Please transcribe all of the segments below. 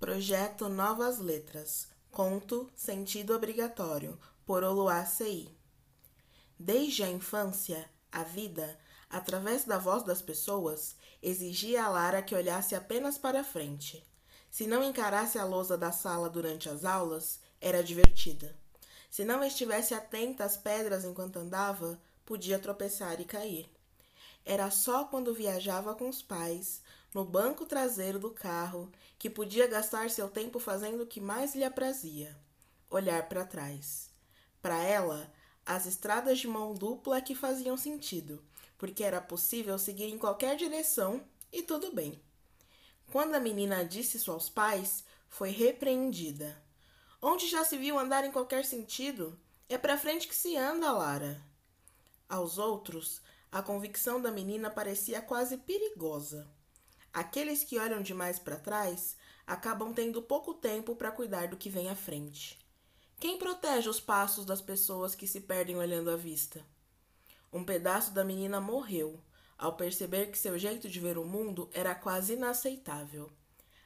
Projeto Novas Letras. Conto Sentido Obrigatório, por C.I. Desde a infância, a vida, através da voz das pessoas, exigia a Lara que olhasse apenas para frente. Se não encarasse a lousa da sala durante as aulas, era divertida. Se não estivesse atenta às pedras enquanto andava, podia tropeçar e cair. Era só quando viajava com os pais, no banco traseiro do carro, que podia gastar seu tempo fazendo o que mais lhe aprazia: olhar para trás. Para ela, as estradas de mão dupla que faziam sentido, porque era possível seguir em qualquer direção e tudo bem. Quando a menina disse isso aos pais, foi repreendida. Onde já se viu andar em qualquer sentido? É para frente que se anda, Lara. Aos outros, a convicção da menina parecia quase perigosa. Aqueles que olham demais para trás acabam tendo pouco tempo para cuidar do que vem à frente. Quem protege os passos das pessoas que se perdem olhando à vista? Um pedaço da menina morreu ao perceber que seu jeito de ver o mundo era quase inaceitável.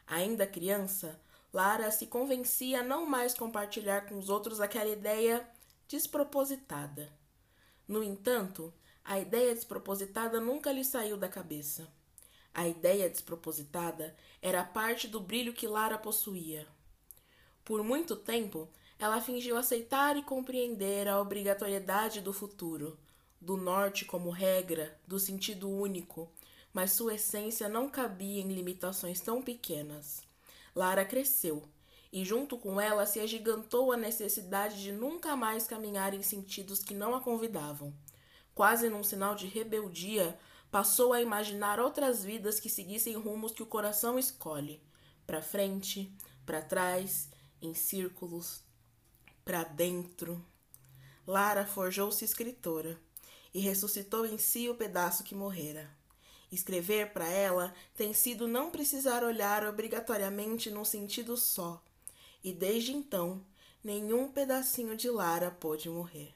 Ainda criança, Lara se convencia a não mais compartilhar com os outros aquela ideia despropositada. No entanto, a ideia despropositada nunca lhe saiu da cabeça. A ideia despropositada era parte do brilho que Lara possuía. Por muito tempo, ela fingiu aceitar e compreender a obrigatoriedade do futuro, do norte como regra, do sentido único, mas sua essência não cabia em limitações tão pequenas. Lara cresceu, e junto com ela se agigantou a necessidade de nunca mais caminhar em sentidos que não a convidavam quase num sinal de rebeldia, passou a imaginar outras vidas que seguissem rumos que o coração escolhe, para frente, para trás, em círculos, para dentro. Lara forjou-se escritora e ressuscitou em si o pedaço que morrera. Escrever para ela tem sido não precisar olhar obrigatoriamente num sentido só, e desde então nenhum pedacinho de Lara pôde morrer.